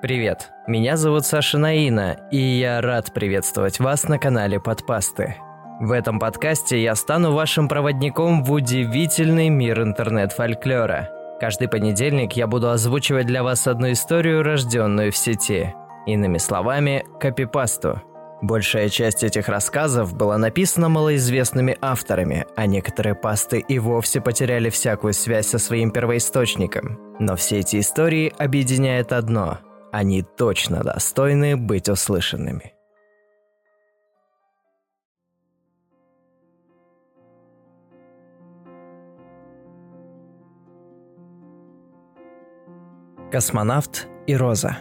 Привет, меня зовут Саша Наина, и я рад приветствовать вас на канале Подпасты. В этом подкасте я стану вашим проводником в удивительный мир интернет-фольклора. Каждый понедельник я буду озвучивать для вас одну историю, рожденную в сети. Иными словами, копипасту. Большая часть этих рассказов была написана малоизвестными авторами, а некоторые пасты и вовсе потеряли всякую связь со своим первоисточником. Но все эти истории объединяет одно – они точно достойны быть услышанными. Космонавт и Роза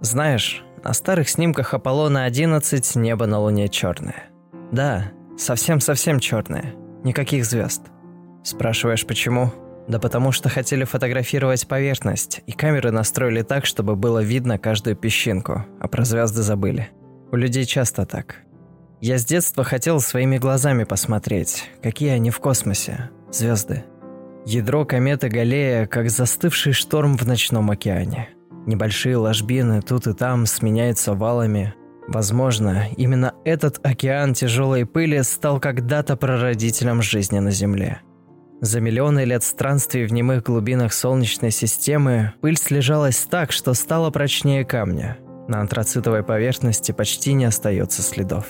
Знаешь, на старых снимках Аполлона-11 небо на Луне черное. Да, совсем-совсем черное. Никаких звезд. Спрашиваешь, почему? Да потому что хотели фотографировать поверхность, и камеры настроили так, чтобы было видно каждую песчинку, а про звезды забыли. У людей часто так. Я с детства хотел своими глазами посмотреть, какие они в космосе, звезды. Ядро кометы Галлея, как застывший шторм в ночном океане. Небольшие ложбины тут и там сменяются валами. Возможно, именно этот океан тяжелой пыли стал когда-то прародителем жизни на Земле – за миллионы лет странствий в немых глубинах Солнечной системы пыль слежалась так, что стала прочнее камня. На антрацитовой поверхности почти не остается следов.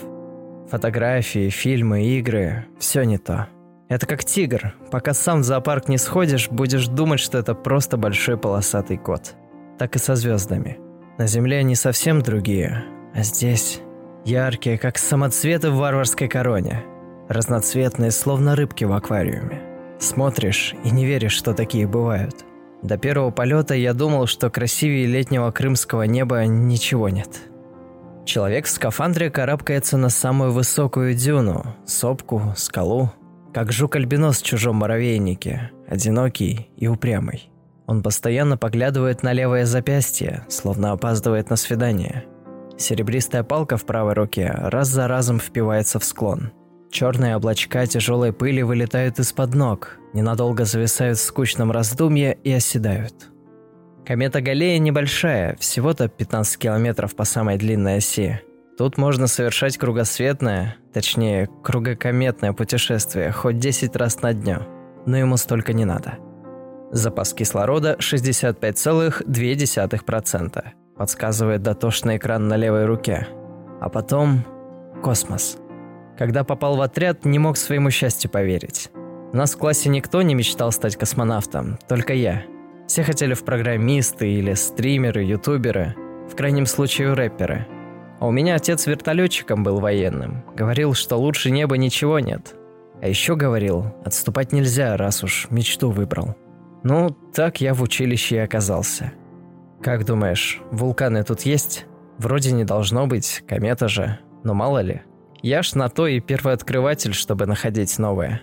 Фотографии, фильмы, игры – все не то. Это как тигр. Пока сам в зоопарк не сходишь, будешь думать, что это просто большой полосатый кот. Так и со звездами. На Земле они совсем другие, а здесь яркие, как самоцветы в варварской короне. Разноцветные, словно рыбки в аквариуме. Смотришь и не веришь, что такие бывают. До первого полета я думал, что красивее летнего крымского неба ничего нет. Человек в скафандре карабкается на самую высокую дюну, сопку, скалу, как жук-альбинос в чужом муравейнике, одинокий и упрямый. Он постоянно поглядывает на левое запястье, словно опаздывает на свидание. Серебристая палка в правой руке раз за разом впивается в склон – Черные облачка тяжелой пыли вылетают из-под ног, ненадолго зависают в скучном раздумье и оседают. Комета Галлея небольшая, всего-то 15 километров по самой длинной оси. Тут можно совершать кругосветное, точнее, кругокометное путешествие хоть 10 раз на дню, но ему столько не надо. Запас кислорода 65,2%, подсказывает дотошный экран на левой руке. А потом космос – когда попал в отряд, не мог своему счастью поверить. У нас в классе никто не мечтал стать космонавтом, только я. Все хотели в программисты или стримеры, ютуберы, в крайнем случае рэперы. А у меня отец вертолетчиком был военным. Говорил, что лучше неба ничего нет. А еще говорил, отступать нельзя, раз уж мечту выбрал. Ну, так я в училище и оказался. Как думаешь, вулканы тут есть? Вроде не должно быть, комета же, но мало ли – я ж на то и первооткрыватель, чтобы находить новое.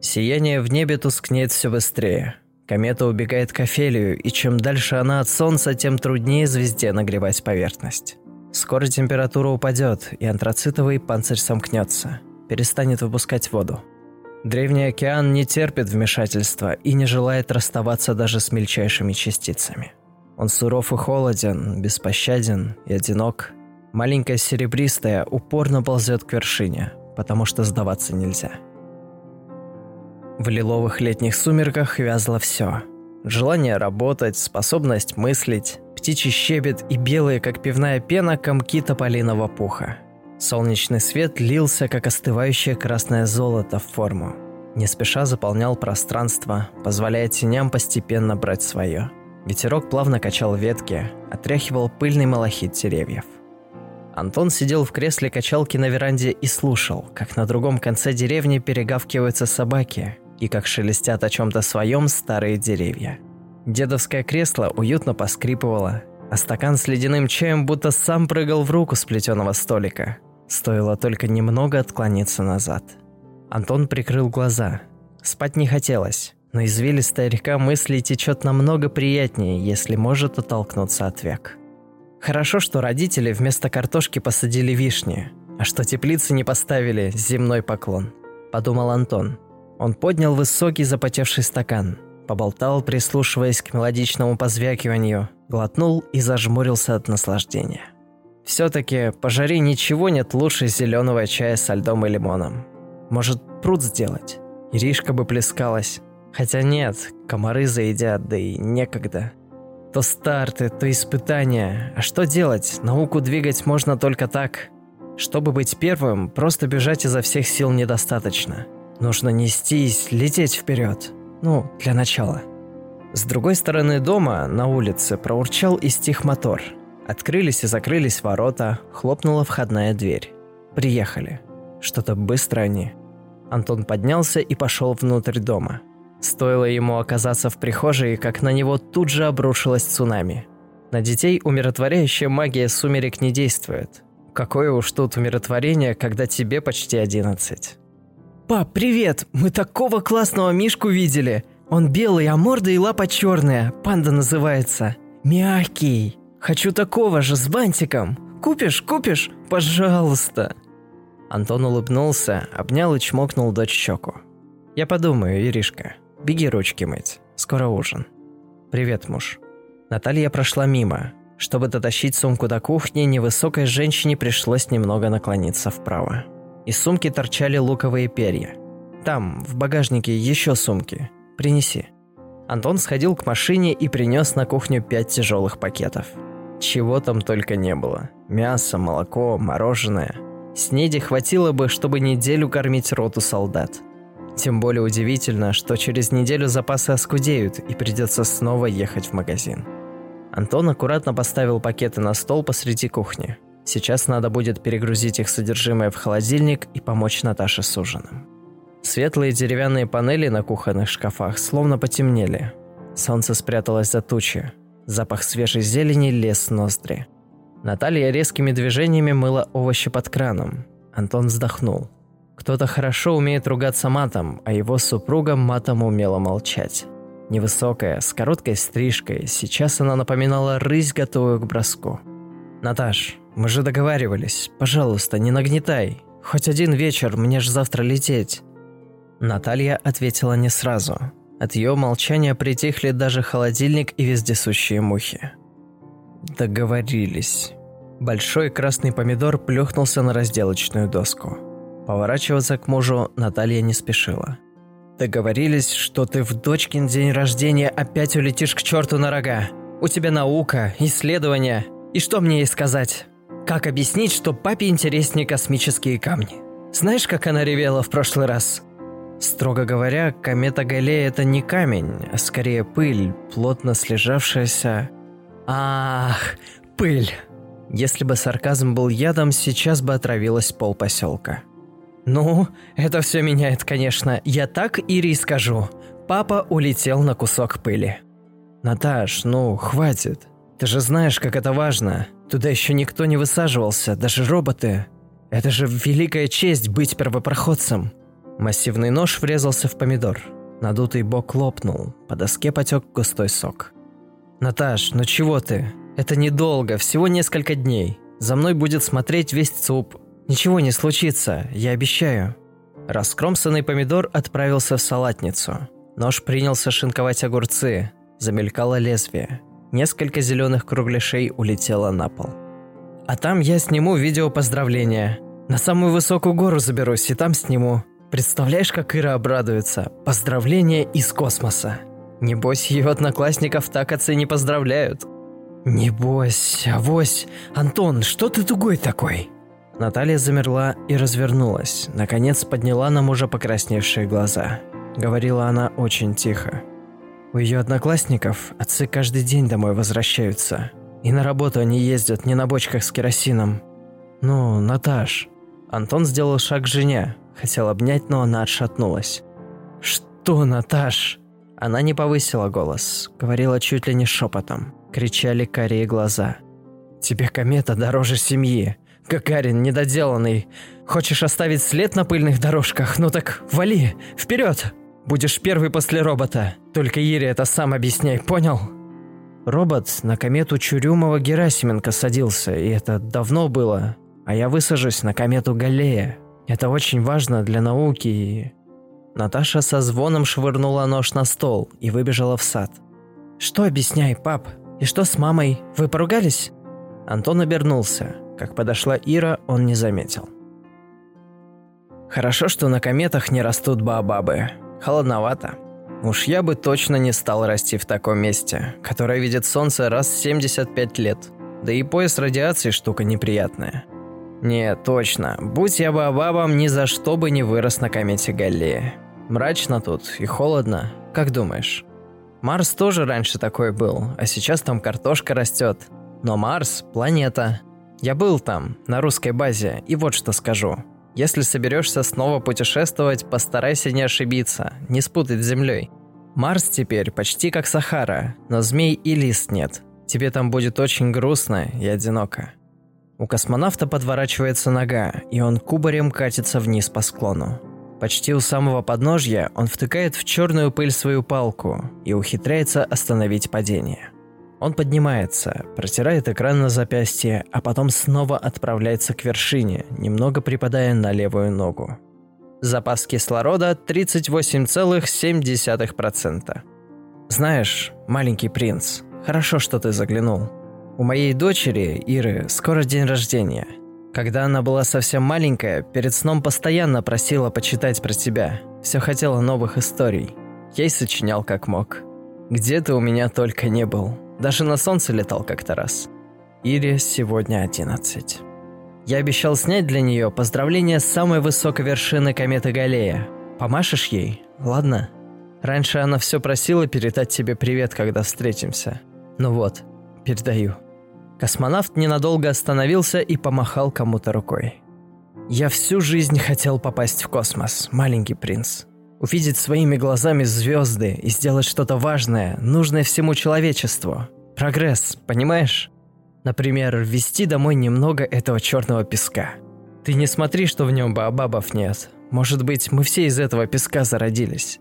Сияние в небе тускнеет все быстрее. Комета убегает к Офелию, и чем дальше она от Солнца, тем труднее звезде нагревать поверхность. Скоро температура упадет, и антрацитовый панцирь сомкнется, перестанет выпускать воду. Древний океан не терпит вмешательства и не желает расставаться даже с мельчайшими частицами. Он суров и холоден, беспощаден и одинок – Маленькая серебристая упорно ползет к вершине, потому что сдаваться нельзя. В лиловых летних сумерках вязло все. Желание работать, способность мыслить, птичий щебет и белые, как пивная пена, комки тополиного пуха. Солнечный свет лился, как остывающее красное золото в форму. Не спеша заполнял пространство, позволяя теням постепенно брать свое. Ветерок плавно качал ветки, отряхивал пыльный малахит деревьев. Антон сидел в кресле качалки на веранде и слушал, как на другом конце деревни перегавкиваются собаки и как шелестят о чем-то своем старые деревья. Дедовское кресло уютно поскрипывало, а стакан с ледяным чаем будто сам прыгал в руку с плетеного столика. Стоило только немного отклониться назад. Антон прикрыл глаза. Спать не хотелось, но извилистая река мыслей течет намного приятнее, если может оттолкнуться от век. Хорошо, что родители вместо картошки посадили вишни, а что теплицы не поставили земной поклон, подумал Антон. Он поднял высокий запотевший стакан. Поболтал, прислушиваясь к мелодичному позвякиванию, глотнул и зажмурился от наслаждения. Все-таки по жаре ничего нет лучше зеленого чая со льдом и лимоном. Может, пруд сделать? Иришка бы плескалась. Хотя нет, комары заедят, да и некогда. То старты, то испытания. А что делать? Науку двигать можно только так. Чтобы быть первым, просто бежать изо всех сил недостаточно. Нужно нестись, лететь вперед. Ну, для начала. С другой стороны дома, на улице, проурчал и стих мотор. Открылись и закрылись ворота, хлопнула входная дверь. Приехали. Что-то быстро они. Антон поднялся и пошел внутрь дома. Стоило ему оказаться в прихожей, как на него тут же обрушилось цунами. На детей умиротворяющая магия сумерек не действует. Какое уж тут умиротворение, когда тебе почти одиннадцать. «Пап, привет! Мы такого классного Мишку видели! Он белый, а морда и лапа черная, панда называется. Мягкий! Хочу такого же, с бантиком! Купишь, купишь? Пожалуйста!» Антон улыбнулся, обнял и чмокнул дочь щеку. «Я подумаю, Иришка. Беги ручки мыть. Скоро ужин». «Привет, муж». Наталья прошла мимо. Чтобы дотащить сумку до кухни, невысокой женщине пришлось немного наклониться вправо. Из сумки торчали луковые перья. «Там, в багажнике, еще сумки. Принеси». Антон сходил к машине и принес на кухню пять тяжелых пакетов. Чего там только не было. Мясо, молоко, мороженое – Снеди хватило бы, чтобы неделю кормить роту солдат. Тем более удивительно, что через неделю запасы оскудеют и придется снова ехать в магазин. Антон аккуратно поставил пакеты на стол посреди кухни. Сейчас надо будет перегрузить их содержимое в холодильник и помочь Наташе с ужином. Светлые деревянные панели на кухонных шкафах словно потемнели. Солнце спряталось за тучи. Запах свежей зелени лез ноздри. Наталья резкими движениями мыла овощи под краном. Антон вздохнул. Кто-то хорошо умеет ругаться матом, а его супруга матом умела молчать. Невысокая, с короткой стрижкой, сейчас она напоминала рысь, готовую к броску. «Наташ, мы же договаривались. Пожалуйста, не нагнетай. Хоть один вечер, мне ж завтра лететь». Наталья ответила не сразу. От ее молчания притихли даже холодильник и вездесущие мухи. Договорились. Большой красный помидор плюхнулся на разделочную доску. Поворачиваться к мужу Наталья не спешила. Договорились, что ты в дочкин день рождения опять улетишь к черту на рога. У тебя наука, исследования. И что мне ей сказать? Как объяснить, что папе интереснее космические камни? Знаешь, как она ревела в прошлый раз? Строго говоря, комета Галлея – это не камень, а скорее пыль, плотно слежавшаяся Ах, пыль. Если бы сарказм был ядом, сейчас бы отравилась полпоселка. Ну, это все меняет, конечно. Я так Ире скажу. Папа улетел на кусок пыли. Наташ, ну, хватит. Ты же знаешь, как это важно. Туда еще никто не высаживался, даже роботы. Это же великая честь быть первопроходцем. Массивный нож врезался в помидор. Надутый бок лопнул, по доске потек густой сок. «Наташ, ну чего ты? Это недолго, всего несколько дней. За мной будет смотреть весь ЦУП. Ничего не случится, я обещаю». Раскромсанный помидор отправился в салатницу. Нож принялся шинковать огурцы. Замелькало лезвие. Несколько зеленых кругляшей улетело на пол. А там я сниму видео поздравления. На самую высокую гору заберусь и там сниму. Представляешь, как Ира обрадуется? Поздравления из космоса. Небось, ее одноклассников так отцы не поздравляют. Небось, авось. Антон, что ты тугой такой? Наталья замерла и развернулась. Наконец подняла на мужа покрасневшие глаза. Говорила она очень тихо. У ее одноклассников отцы каждый день домой возвращаются. И на работу они ездят не на бочках с керосином. Ну, Наташ. Антон сделал шаг к жене. Хотел обнять, но она отшатнулась. «Что, Наташ?» Она не повысила голос, говорила чуть ли не шепотом. Кричали карие глаза. «Тебе комета дороже семьи. Гагарин недоделанный. Хочешь оставить след на пыльных дорожках? Ну так вали, вперед! Будешь первый после робота. Только Ире это сам объясняй, понял?» Робот на комету Чурюмова Герасименко садился, и это давно было. А я высажусь на комету Галлея. Это очень важно для науки и... Наташа со звоном швырнула нож на стол и выбежала в сад. «Что объясняй, пап? И что с мамой? Вы поругались?» Антон обернулся. Как подошла Ира, он не заметил. «Хорошо, что на кометах не растут баобабы. Холодновато. Уж я бы точно не стал расти в таком месте, которое видит солнце раз в 75 лет. Да и пояс радиации штука неприятная. Нет, точно. Будь я баобабом, ни за что бы не вырос на комете Галлея. Мрачно тут и холодно. Как думаешь? Марс тоже раньше такой был, а сейчас там картошка растет. Но Марс – планета. Я был там, на русской базе, и вот что скажу. Если соберешься снова путешествовать, постарайся не ошибиться, не спутать с Землей. Марс теперь почти как Сахара, но змей и лист нет. Тебе там будет очень грустно и одиноко. У космонавта подворачивается нога, и он кубарем катится вниз по склону. Почти у самого подножья он втыкает в черную пыль свою палку и ухитряется остановить падение. Он поднимается, протирает экран на запястье, а потом снова отправляется к вершине, немного припадая на левую ногу. Запас кислорода 38,7%. Знаешь, маленький принц, хорошо, что ты заглянул. У моей дочери, Иры, скоро день рождения. Когда она была совсем маленькая, перед сном постоянно просила почитать про тебя. Все хотела новых историй. И сочинял как мог. Где ты у меня только не был. Даже на солнце летал как-то раз. Ире сегодня 11. Я обещал снять для нее поздравление с самой высокой вершины кометы Галея. Помашешь ей? Ладно? Раньше она все просила передать тебе привет, когда встретимся. Ну вот, передаю. Космонавт ненадолго остановился и помахал кому-то рукой. «Я всю жизнь хотел попасть в космос, маленький принц увидеть своими глазами звезды и сделать что-то важное, нужное всему человечеству. Прогресс, понимаешь? Например, ввести домой немного этого черного песка. Ты не смотри, что в нем баобабов нет. Может быть, мы все из этого песка зародились.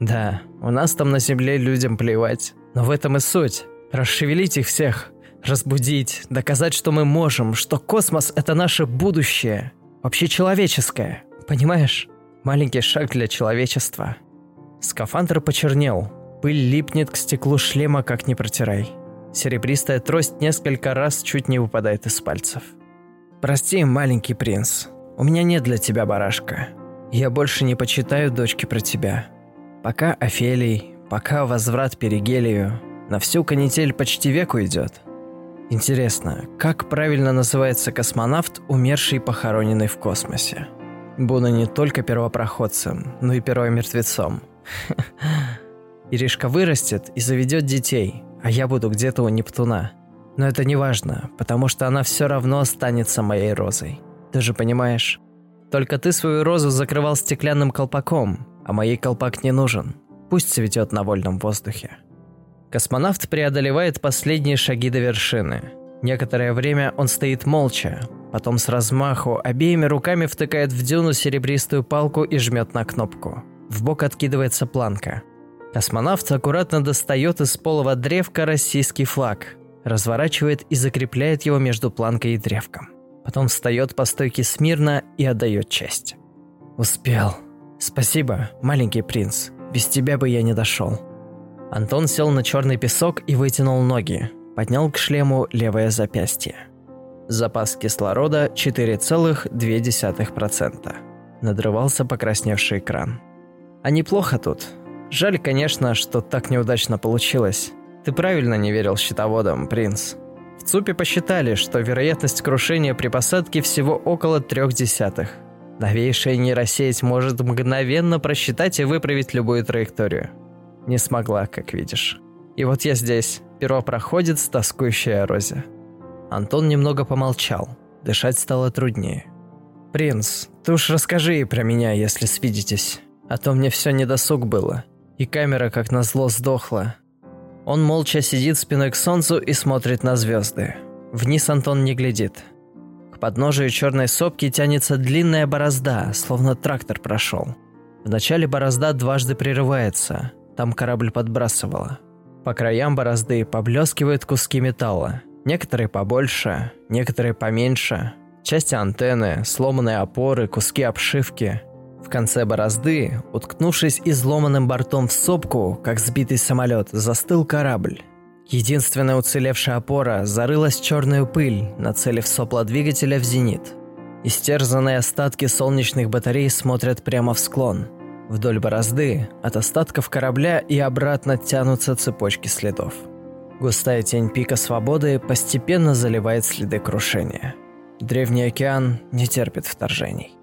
Да, у нас там на земле людям плевать. Но в этом и суть. Расшевелить их всех, разбудить, доказать, что мы можем, что космос – это наше будущее, вообще человеческое. Понимаешь? Маленький шаг для человечества. Скафандр почернел. Пыль липнет к стеклу шлема, как не протирай. Серебристая трость несколько раз чуть не выпадает из пальцев. «Прости, маленький принц, у меня нет для тебя барашка. Я больше не почитаю дочки про тебя. Пока Офелий, пока возврат Перигелию, на всю канитель почти век уйдет. Интересно, как правильно называется космонавт, умерший и похороненный в космосе?» Буду не только первопроходцем, но и первомертвецом. Иришка вырастет и заведет детей, а я буду где-то у Нептуна. Но это не важно, потому что она все равно останется моей розой. Ты же понимаешь? Только ты свою розу закрывал стеклянным колпаком, а моей колпак не нужен. Пусть цветет на вольном воздухе. Космонавт преодолевает последние шаги до вершины. Некоторое время он стоит молча, Потом с размаху обеими руками втыкает в дюну серебристую палку и жмет на кнопку. В бок откидывается планка. Космонавт аккуратно достает из полого древка российский флаг, разворачивает и закрепляет его между планкой и древком. Потом встает по стойке смирно и отдает честь. «Успел. Спасибо, маленький принц. Без тебя бы я не дошел». Антон сел на черный песок и вытянул ноги, поднял к шлему левое запястье. Запас кислорода 4,2%. Надрывался покрасневший экран. А неплохо тут. Жаль, конечно, что так неудачно получилось. Ты правильно не верил счетоводам, принц. В ЦУПе посчитали, что вероятность крушения при посадке всего около трех десятых. Новейшая нейросеть может мгновенно просчитать и выправить любую траекторию. Не смогла, как видишь. И вот я здесь, первопроходец, тоскующая Розе. Антон немного помолчал. Дышать стало труднее. «Принц, ты уж расскажи ей про меня, если свидитесь. А то мне все недосуг было. И камера, как назло, сдохла». Он молча сидит спиной к солнцу и смотрит на звезды. Вниз Антон не глядит. К подножию черной сопки тянется длинная борозда, словно трактор прошел. Вначале борозда дважды прерывается, там корабль подбрасывало. По краям борозды поблескивают куски металла. Некоторые побольше, некоторые поменьше. Части антенны, сломанные опоры, куски обшивки. В конце борозды, уткнувшись изломанным бортом в сопку, как сбитый самолет, застыл корабль. Единственная уцелевшая опора зарылась в черную пыль, нацелив сопла двигателя в зенит. Истерзанные остатки солнечных батарей смотрят прямо в склон. Вдоль борозды от остатков корабля и обратно тянутся цепочки следов. Густая тень пика свободы постепенно заливает следы крушения. Древний океан не терпит вторжений.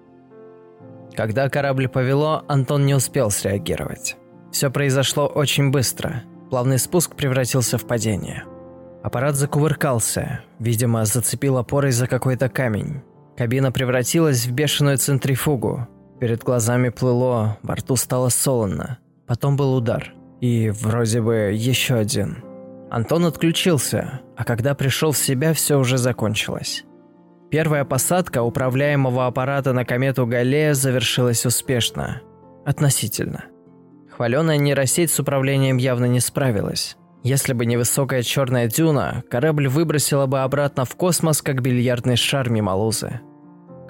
Когда корабль повело, Антон не успел среагировать. Все произошло очень быстро. Плавный спуск превратился в падение. Аппарат закувыркался, видимо, зацепил опорой за какой-то камень. Кабина превратилась в бешеную центрифугу. Перед глазами плыло, во рту стало солоно. Потом был удар. И вроде бы еще один. Антон отключился, а когда пришел в себя, все уже закончилось. Первая посадка управляемого аппарата на комету Галлея завершилась успешно. Относительно. Хваленая нейросеть с управлением явно не справилась. Если бы не высокая черная дюна, корабль выбросила бы обратно в космос, как бильярдный шар мимо лузы.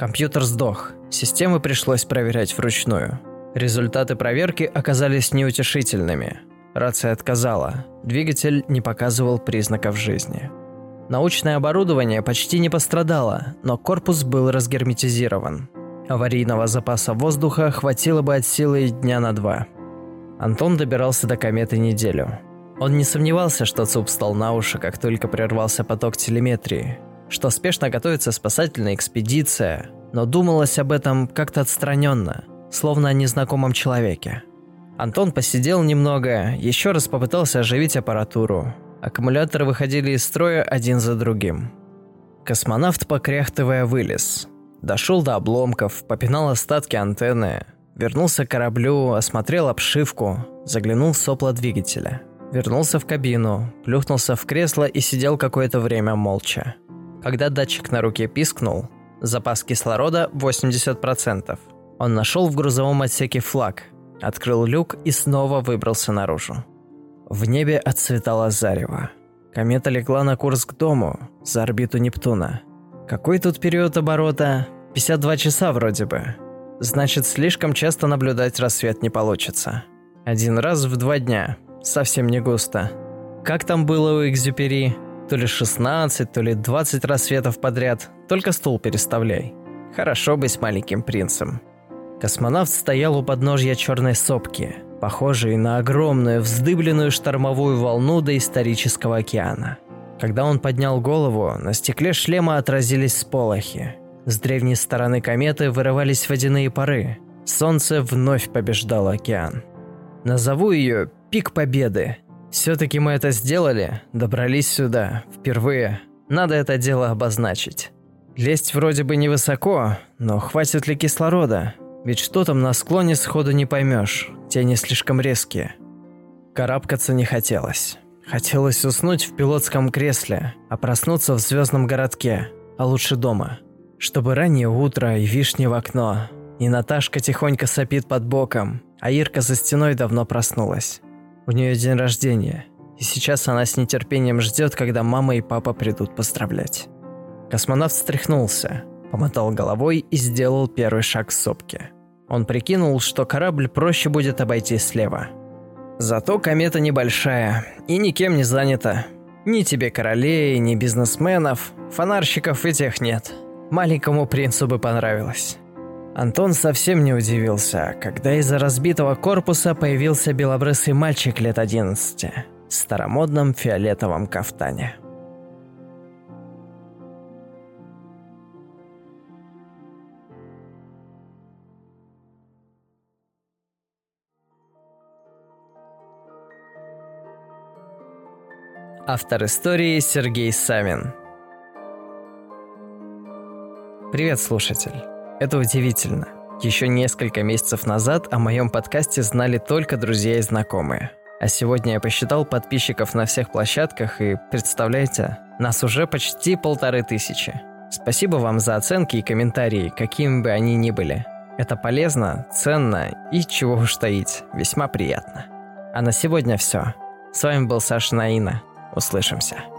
Компьютер сдох, системы пришлось проверять вручную. Результаты проверки оказались неутешительными. Рация отказала, двигатель не показывал признаков жизни. Научное оборудование почти не пострадало, но корпус был разгерметизирован. Аварийного запаса воздуха хватило бы от силы дня на два. Антон добирался до кометы неделю. Он не сомневался, что ЦУП стал на уши, как только прервался поток телеметрии, что спешно готовится спасательная экспедиция, но думалось об этом как-то отстраненно, словно о незнакомом человеке. Антон посидел немного, еще раз попытался оживить аппаратуру, Аккумуляторы выходили из строя один за другим. Космонавт, покряхтывая, вылез. Дошел до обломков, попинал остатки антенны, вернулся к кораблю, осмотрел обшивку, заглянул в сопло двигателя. Вернулся в кабину, плюхнулся в кресло и сидел какое-то время молча. Когда датчик на руке пискнул, запас кислорода 80%. Он нашел в грузовом отсеке флаг, открыл люк и снова выбрался наружу. В небе отцветало зарево. Комета легла на курс к дому, за орбиту Нептуна. Какой тут период оборота? 52 часа вроде бы. Значит, слишком часто наблюдать рассвет не получится. Один раз в два дня. Совсем не густо. Как там было у Экзюпери? То ли 16, то ли 20 рассветов подряд. Только стул переставляй. Хорошо быть маленьким принцем. Космонавт стоял у подножья черной сопки – похожий на огромную вздыбленную штормовую волну доисторического океана. Когда он поднял голову, на стекле шлема отразились сполохи. С древней стороны кометы вырывались водяные пары. Солнце вновь побеждало океан. Назову ее «Пик Победы». Все-таки мы это сделали, добрались сюда, впервые. Надо это дело обозначить. Лезть вроде бы невысоко, но хватит ли кислорода? Ведь что там на склоне сходу не поймешь, тени слишком резкие. Карабкаться не хотелось. Хотелось уснуть в пилотском кресле, а проснуться в звездном городке, а лучше дома. Чтобы раннее утро и вишни в окно, и Наташка тихонько сопит под боком, а Ирка за стеной давно проснулась. У нее день рождения, и сейчас она с нетерпением ждет, когда мама и папа придут поздравлять. Космонавт встряхнулся, помотал головой и сделал первый шаг к сопке. Он прикинул, что корабль проще будет обойти слева. Зато комета небольшая и никем не занята. Ни тебе королей, ни бизнесменов, фонарщиков и тех нет. Маленькому принцу бы понравилось. Антон совсем не удивился, когда из-за разбитого корпуса появился белобрысый мальчик лет 11 в старомодном фиолетовом кафтане. Автор истории Сергей Савин. Привет, слушатель. Это удивительно. Еще несколько месяцев назад о моем подкасте знали только друзья и знакомые. А сегодня я посчитал подписчиков на всех площадках и, представляете, нас уже почти полторы тысячи. Спасибо вам за оценки и комментарии, какими бы они ни были. Это полезно, ценно и, чего уж таить, весьма приятно. А на сегодня все. С вами был Саша Наина. Услышимся.